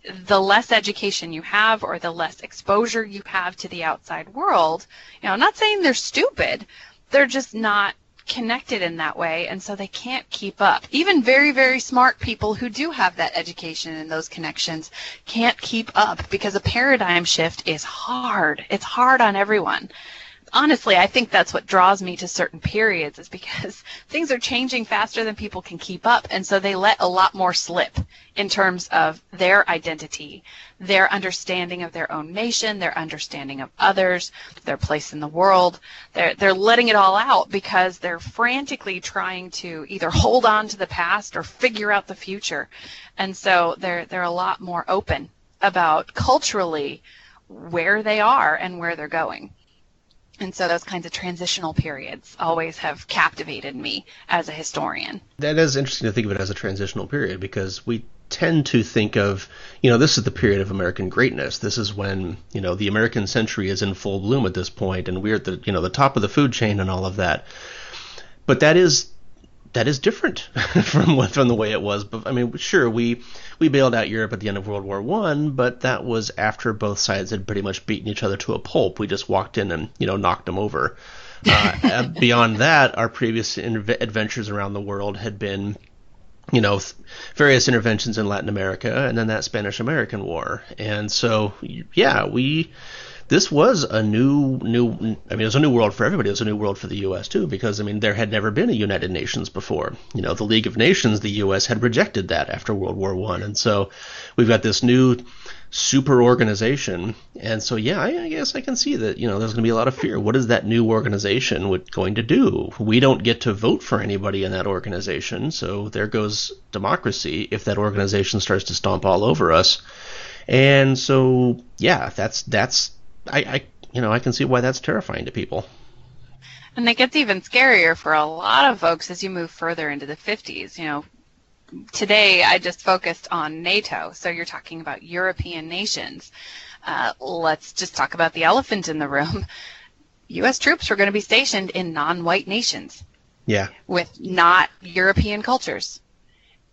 the less education you have or the less exposure you have to the outside world, you know, I'm not saying they're stupid, they're just not connected in that way and so they can't keep up. Even very very smart people who do have that education and those connections can't keep up because a paradigm shift is hard. It's hard on everyone honestly, I think that's what draws me to certain periods is because things are changing faster than people can keep up. And so they let a lot more slip in terms of their identity, their understanding of their own nation, their understanding of others, their place in the world. They're, they're letting it all out because they're frantically trying to either hold on to the past or figure out the future. And so they're, they're a lot more open about culturally where they are and where they're going. And so those kinds of transitional periods always have captivated me as a historian. That is interesting to think of it as a transitional period because we tend to think of, you know, this is the period of American greatness. This is when, you know, the American century is in full bloom at this point and we're at the, you know, the top of the food chain and all of that. But that is that is different from what from the way it was. But I mean, sure, we we bailed out Europe at the end of World War One, but that was after both sides had pretty much beaten each other to a pulp. We just walked in and you know knocked them over. Uh, beyond that, our previous adventures around the world had been, you know, various interventions in Latin America, and then that Spanish American War. And so, yeah, we this was a new new I mean it was a new world for everybody. It was a new world for the US too because I mean there had never been a United Nations before. You know, the League of Nations, the US had rejected that after World War 1 and so we've got this new super organization. And so yeah I, I, guess i can see that you know there's going to be a lot of fear. What is that new organization going to do? We don't get to vote for anybody in that organization. So there goes democracy if that organization starts to stomp all over us. And so yeah that's that's I, I you know I can see why that's terrifying to people. And it gets even scarier for a lot of folks as you move further into the 50s. You know, today I just focused on NATO, so you're talking about European nations. Uh, let's just talk about the elephant in the room. U.S. troops were going to be stationed in non-white nations. Yeah. With not European cultures.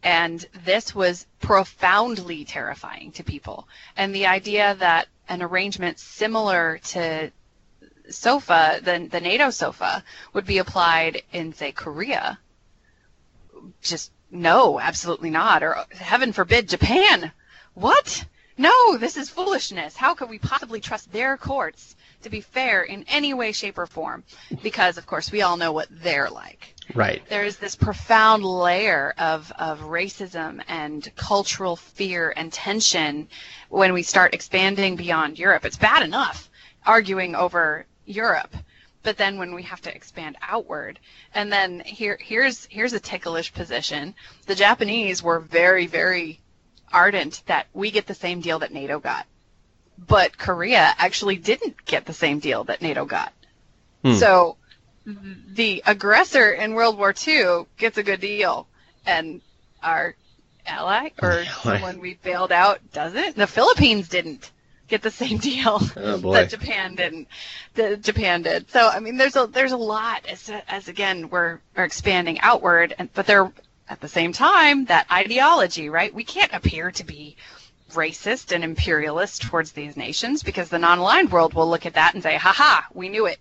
And this was profoundly terrifying to people. And the idea that an arrangement similar to SOFA, the, the NATO SOFA, would be applied in, say, Korea. Just no, absolutely not. Or heaven forbid, Japan. What? No, this is foolishness. How could we possibly trust their courts to be fair in any way, shape, or form? Because, of course, we all know what they're like. Right. There's this profound layer of, of racism and cultural fear and tension when we start expanding beyond Europe. It's bad enough arguing over Europe, but then when we have to expand outward, and then here here's here's a ticklish position. The Japanese were very very ardent that we get the same deal that NATO got, but Korea actually didn't get the same deal that NATO got. Hmm. So the aggressor in World War II gets a good deal, and our ally or someone we bailed out doesn't. The Philippines didn't get the same deal oh, that Japan didn't. That Japan did. So I mean, there's a there's a lot as as again we're we're expanding outward, and but they're at the same time that ideology, right? We can't appear to be racist and imperialist towards these nations because the non-aligned world will look at that and say, "Ha ha, we knew it."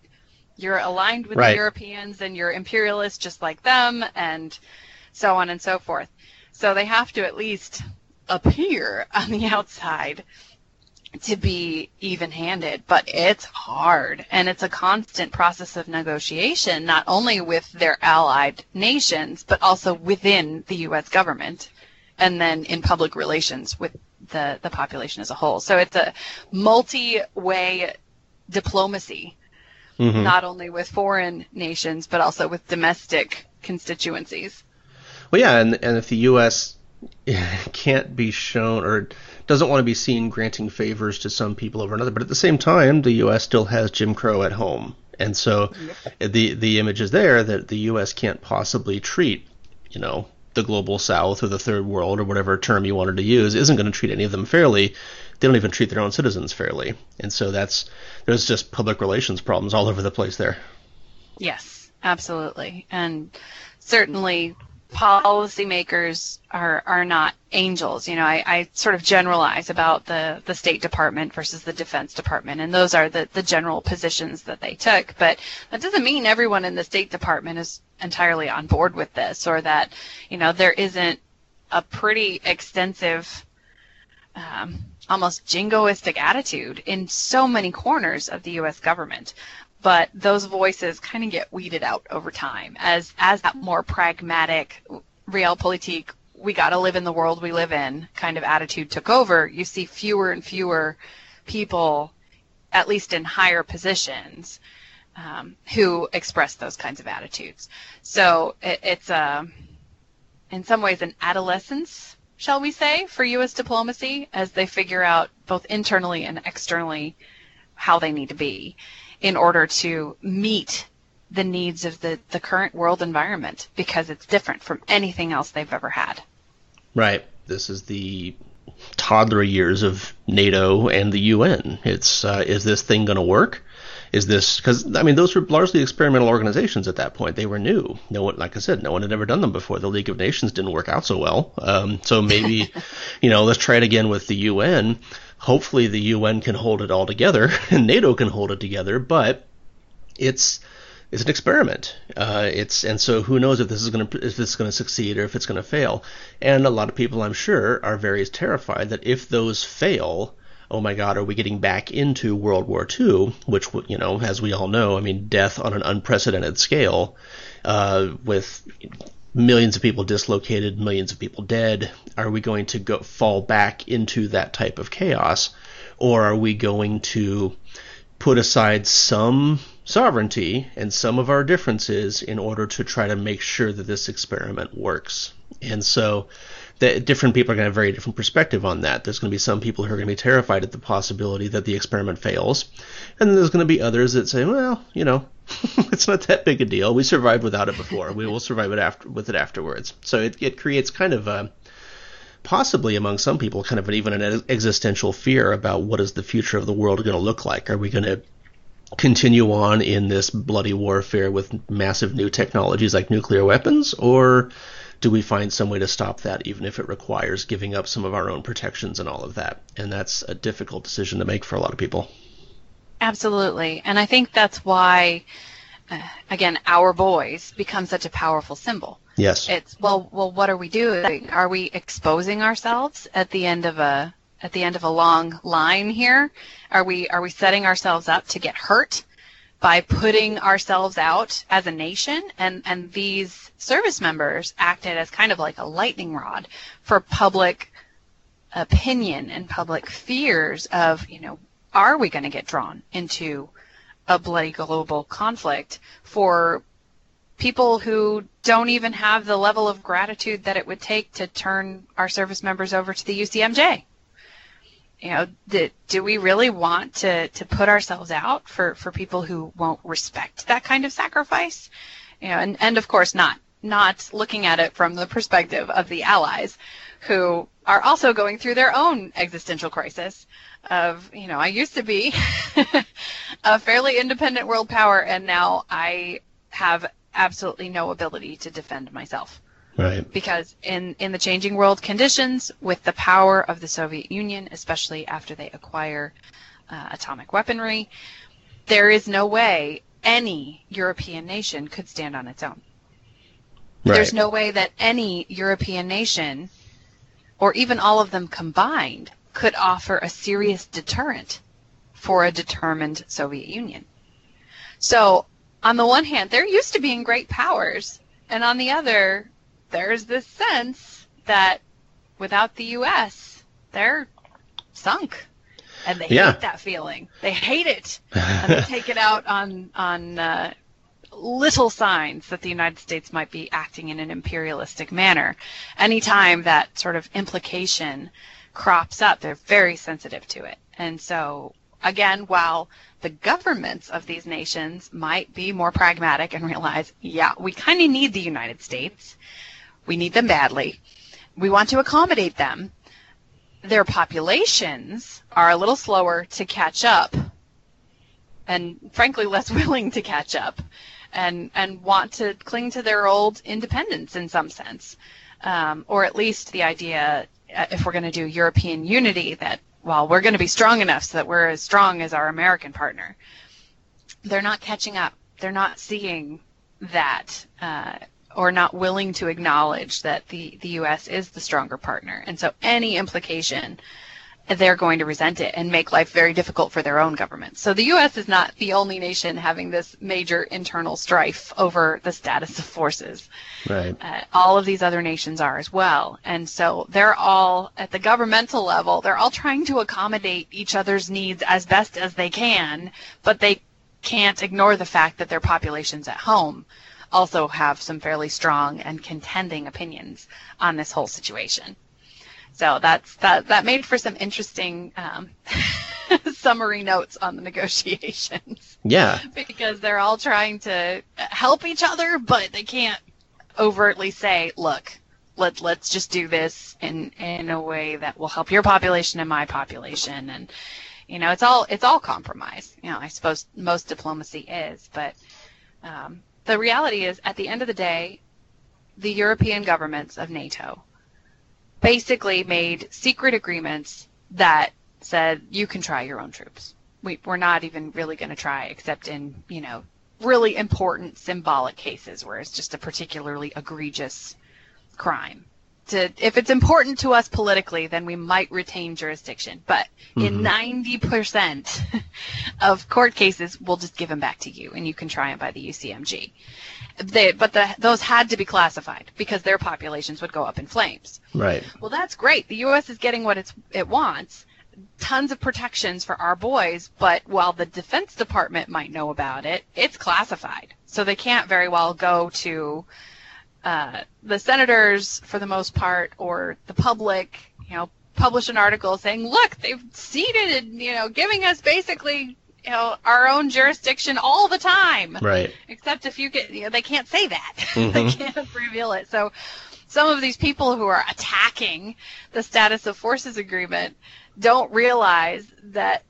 You're aligned with right. the Europeans and you're imperialist just like them, and so on and so forth. So they have to at least appear on the outside to be even handed, but it's hard and it's a constant process of negotiation, not only with their allied nations, but also within the U.S. government and then in public relations with the, the population as a whole. So it's a multi way diplomacy mm-hmm. not only with foreign nations but also with domestic constituencies. Well, yeah, and and if the U.S. can't be shown or doesn't want to be seen granting favors to some people over another, but at the same time, the U.S. still has Jim Crow at home, and so yep. the the image is there that the U.S. can't possibly treat, you know, the global south or the third world or whatever term you wanted to use isn't going to treat any of them fairly. They don't even treat their own citizens fairly, and so that's there's just public relations problems all over the place there. Yes, absolutely, and certainly policymakers are are not angels. You know, I, I sort of generalize about the, the State Department versus the Defense Department, and those are the, the general positions that they took. But that doesn't mean everyone in the State Department is entirely on board with this, or that you know there isn't a pretty extensive, um, almost jingoistic attitude in so many corners of the U.S. government but those voices kind of get weeded out over time. As as that more pragmatic realpolitik we got to live in the world we live in kind of attitude took over you see fewer and fewer people at least in higher positions um, who express those kinds of attitudes. So it, it's a uh, in some ways an adolescence shall we say for us diplomacy as they figure out both internally and externally how they need to be in order to meet the needs of the, the current world environment because it's different from anything else they've ever had. Right. This is the toddler years of NATO and the UN. It's uh, is this thing going to work? Is this because I mean those were largely experimental organizations at that point. They were new. No one, like I said, no one had ever done them before. The League of Nations didn't work out so well. Um, so maybe, you know, let's try it again with the UN hopefully the UN can hold it all together and NATO can hold it together, but it's it's an experiment. Uh, it's and so who knows if this is going to if this is going to succeed or if it's going to fail. And a lot of people, I'm sure, are very terrified that if those fail, oh my God, are we getting back into World War II? Which you know, as we all know, I mean, death on an unprecedented scale, uh, with millions of people dislocated, millions of people dead? Are we going to go fall back into that type of chaos, or are we going to put aside some sovereignty and some of our differences in order to try to make sure that this experiment works? And so, the different people are going to have very different perspective on that. There's going to be some people who are going to be terrified at the possibility that the experiment fails, and there's going to be others that say, well, you know, it's not that big a deal. We survived without it before. we will survive it after with it afterwards. So it, it creates kind of a possibly among some people kind of an, even an existential fear about what is the future of the world going to look like. Are we going to continue on in this bloody warfare with massive new technologies like nuclear weapons, or do we find some way to stop that, even if it requires giving up some of our own protections and all of that? And that's a difficult decision to make for a lot of people. Absolutely. And I think that's why, uh, again, our boys become such a powerful symbol. Yes. It's, well, well, what are we doing? Are we exposing ourselves at the end of a, at the end of a long line here? Are we, are we setting ourselves up to get hurt? by putting ourselves out as a nation and, and these service members acted as kind of like a lightning rod for public opinion and public fears of, you know, are we going to get drawn into a bloody global conflict for people who don't even have the level of gratitude that it would take to turn our service members over to the UCMJ? You know, do, we really want to, to put ourselves out for, for people who won't respect that kind of sacrifice? You know, and, and of course not not looking at it from the perspective of the allies who are also going through their own existential crisis of, you know, I used to be a fairly independent world power, and now I have absolutely no ability to defend myself. Right. Because in, in the changing world conditions, with the power of the Soviet Union, especially after they acquire uh, atomic weaponry, there is no way any European nation could stand on its own. Right. There's no way that any European nation, or even all of them combined, could offer a serious deterrent for a determined Soviet Union. So, on the one hand, they're used to being great powers, and on the other, there's this sense that without the U.S., they're sunk, and they yeah. hate that feeling. They hate it, and they take it out on on uh, little signs that the United States might be acting in an imperialistic manner. Anytime that sort of implication crops up, they're very sensitive to it. And so, again, while the governments of these nations might be more pragmatic and realize, yeah, we kind of need the United States, we need them badly, we want to accommodate them, their populations are a little slower to catch up and frankly less willing to catch up and and want to cling to their old independence in some sense um, or at least the idea uh, if we're going to do European unity that well we're going to be strong enough so that we're as strong as our American partner they're not catching up they're not seeing that uh, or not willing to acknowledge that the, the U.S. is the stronger partner. And so any implication, they're going to resent it and make life very difficult for their own government. So the U.S. is not the only nation having this major internal strife over the status of forces. Right. Uh, all of these other nations are as well. And so they're all, at the governmental level, they're all trying to accommodate each other's needs as best as they can, but they can't ignore the fact that their populations at home also have some fairly strong and contending opinions on this whole situation. So that's that that made for some interesting um, summary notes on the negotiations. Yeah. Because they're all trying to help each other, but they can't overtly say, "Look, let let's just do this in in a way that will help your population and my population." And you know, it's all it's all compromise. You know, I suppose most diplomacy is, but um, the reality is, at the end of the day, the European governments of NATO basically made secret agreements that said you can try your own troops. We, we're not even really going to try, except in you know really important symbolic cases where it's just a particularly egregious crime. To, if it's important to us politically, then we might retain jurisdiction. But mm-hmm. in 90% of court cases, we'll just give them back to you, and you can try them by the UCMJ. They, but the, those had to be classified because their populations would go up in flames. Right. Well, that's great. The U.S. is getting what it's, it wants. Tons of protections for our boys, but while the Defense Department might know about it, it's classified. So they can't very well go to uh, the senators, for the most part, or the public, you know, publish an article saying, "Look, they've ceded, and you know, giving us basically." You know, our own jurisdiction all the time. Right. Except if you get, you know, they can't say that. Mm-hmm. they can't reveal it. So, some of these people who are attacking the status of forces agreement don't realize that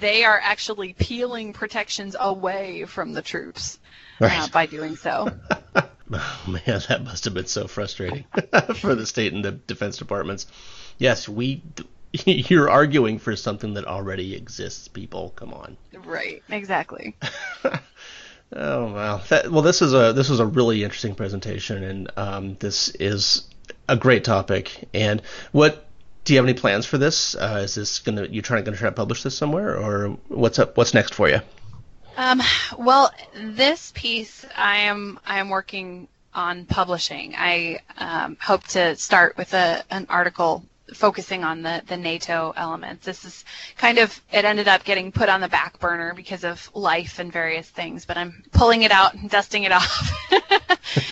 they are actually peeling protections away from the troops right. uh, by doing so. Oh man, that must have been so frustrating for the state and the defense departments. Yes, we. You're arguing for something that already exists. People, come on. Right. Exactly. oh wow. That, well, this is a this was a really interesting presentation, and um, this is a great topic. And what do you have any plans for this? Uh, is this gonna you trying gonna try to publish this somewhere, or what's up? What's next for you? Um, well, this piece I am I am working on publishing. I um, hope to start with a an article focusing on the, the NATO elements. This is kind of, it ended up getting put on the back burner because of life and various things, but I'm pulling it out and dusting it off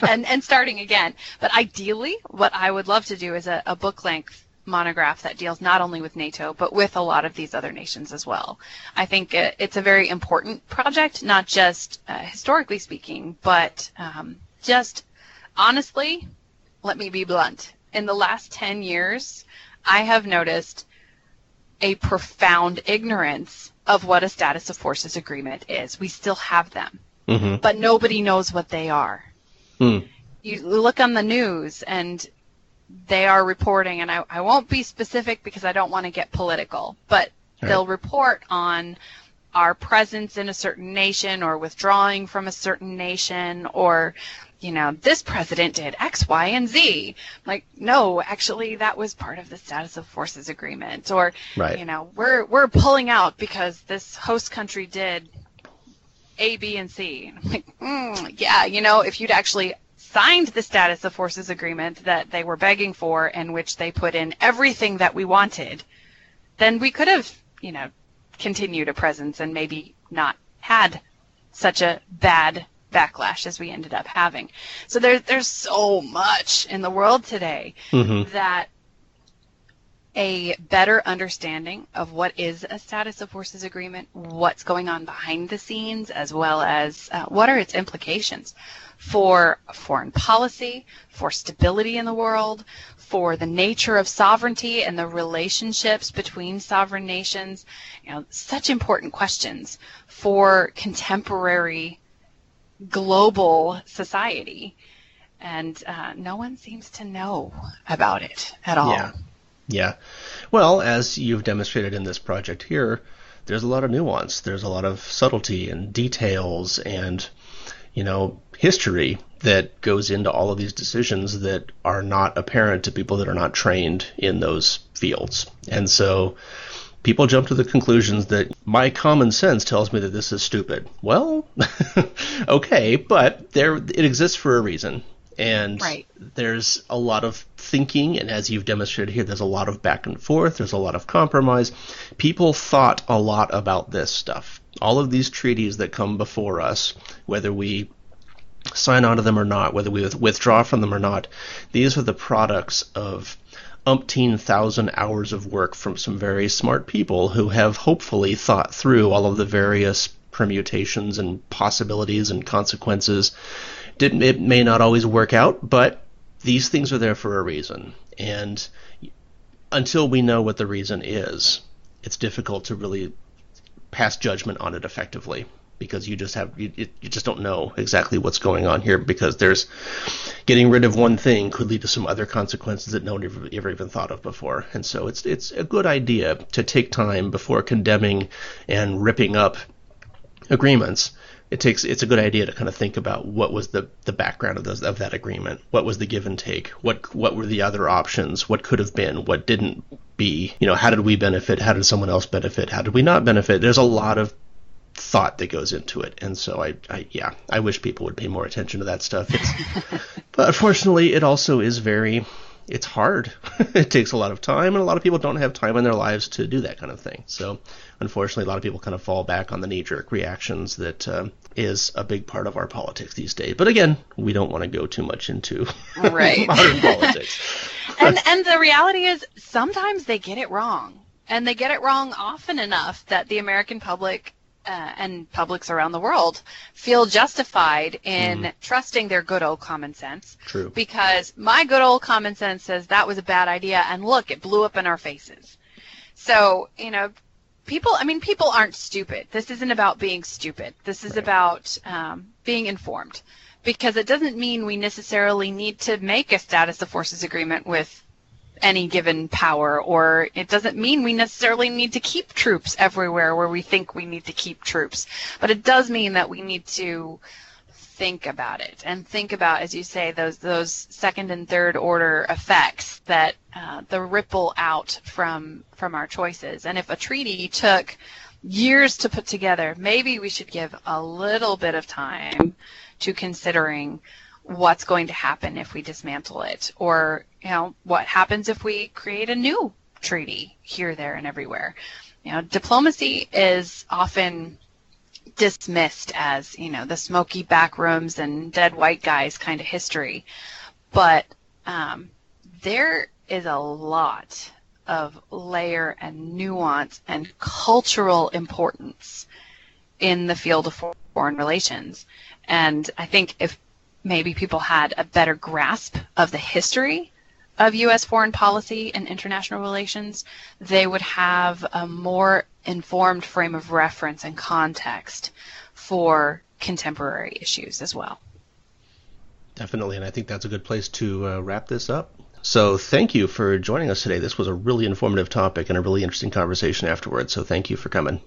and, and starting again. But ideally, what I would love to do is a, a book length monograph that deals not only with NATO, but with a lot of these other nations as well. I think it's a very important project, not just uh, historically speaking, but um, just honestly, let me be blunt. In the last 10 years, I have noticed a profound ignorance of what a status of forces agreement is. We still have them, mm-hmm. but nobody knows what they are. Mm. You look on the news and they are reporting, and I, I won't be specific because I don't want to get political, but right. they'll report on our presence in a certain nation or withdrawing from a certain nation or you know this president did x y and z like no actually that was part of the status of forces agreement or right. you know we're we're pulling out because this host country did a b and c I'm like mm, yeah you know if you'd actually signed the status of forces agreement that they were begging for and which they put in everything that we wanted, then we could have, you know, continued a presence and maybe not had such a bad backlash as we ended up having. So there's there's so much in the world today mm-hmm. that a better understanding of what is a status of forces agreement, what's going on behind the scenes, as well as uh, what are its implications for foreign policy, for stability in the world, for the nature of sovereignty and the relationships between sovereign nations. You know, such important questions for contemporary global society. And uh, no one seems to know about it at all. Yeah. Yeah. Well, as you've demonstrated in this project here, there's a lot of nuance. There's a lot of subtlety and details and, you know, history that goes into all of these decisions that are not apparent to people that are not trained in those fields. And so people jump to the conclusions that my common sense tells me that this is stupid. Well, okay, but there it exists for a reason. And right. there's a lot of thinking, and as you've demonstrated here, there's a lot of back and forth, there's a lot of compromise. People thought a lot about this stuff. All of these treaties that come before us, whether we sign on to them or not, whether we withdraw from them or not, these are the products of umpteen thousand hours of work from some very smart people who have hopefully thought through all of the various permutations and possibilities and consequences didn't it may not always work out, but these things are there for a reason. And until we know what the reason is, it's difficult to really pass judgment on it effectively because you just have you, you just don't know exactly what's going on here because there's getting rid of one thing could lead to some other consequences that no one ever, ever even thought of before and so it's it's a good idea to take time before condemning and ripping up agreements it takes it's a good idea to kind of think about what was the, the background of those of that agreement, what was the give and take, what what were the other options, what could have been, what didn't be, you know, how did we benefit, how did someone else benefit, how did we not benefit? There's a lot of thought that goes into it, and so I, I yeah, I wish people would pay more attention to that stuff. but unfortunately, it also is very it's hard. it takes a lot of time, and a lot of people don't have time in their lives to do that kind of thing. So, unfortunately, a lot of people kind of fall back on the knee jerk reactions that uh, is a big part of our politics these days. But again, we don't want to go too much into right. modern politics. and and the reality is, sometimes they get it wrong, and they get it wrong often enough that the American public uh, and publics around the world feel justified in mm. trusting their good old common sense. True. Because my good old common sense says that was a bad idea, and look, it blew up in our faces. So, you know, people, I mean, people aren't stupid. This isn't about being stupid. This is right. about um, being informed. Because it doesn't mean we necessarily need to make a status of forces agreement with any given power, or it doesn't mean we necessarily need to keep troops everywhere where we think we need to keep troops. But it does mean that we need to think about it and think about, as you say, those those second and third order effects that uh, the ripple out from from our choices. And if a treaty took years to put together, maybe we should give a little bit of time to considering what's going to happen if we dismantle it or you know what happens if we create a new treaty here there and everywhere you know diplomacy is often dismissed as you know the smoky back rooms and dead white guys kind of history. But um, there is a lot of layer and nuance and cultural importance in the field of foreign relations. And i think if maybe people had a better grasp of the history of U.S. foreign policy and international relations, they would have a more informed frame of reference and context for contemporary issues as well. Definitely, and I think that's a good place to uh, wrap this up. So, thank you for joining us today. This was a really informative topic and a really interesting conversation afterwards. So, thank you for coming.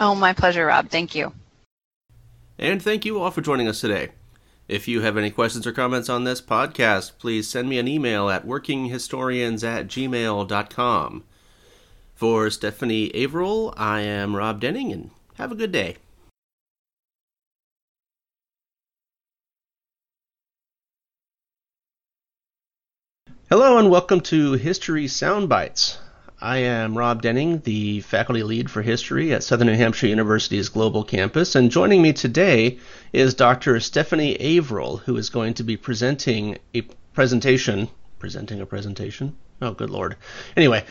Oh, my pleasure, Rob. Thank you. And thank you all for joining us today. If you have any questions or comments on this podcast, please send me an email at workinghistorians at gmail.com. For Stephanie Averill, I am Rob Denning, and have a good day. Hello, and welcome to History Soundbites. I am Rob Denning, the faculty lead for history at Southern New Hampshire University's Global Campus, and joining me today is Dr. Stephanie Averill, who is going to be presenting a presentation. Presenting a presentation? Oh, good lord. Anyway,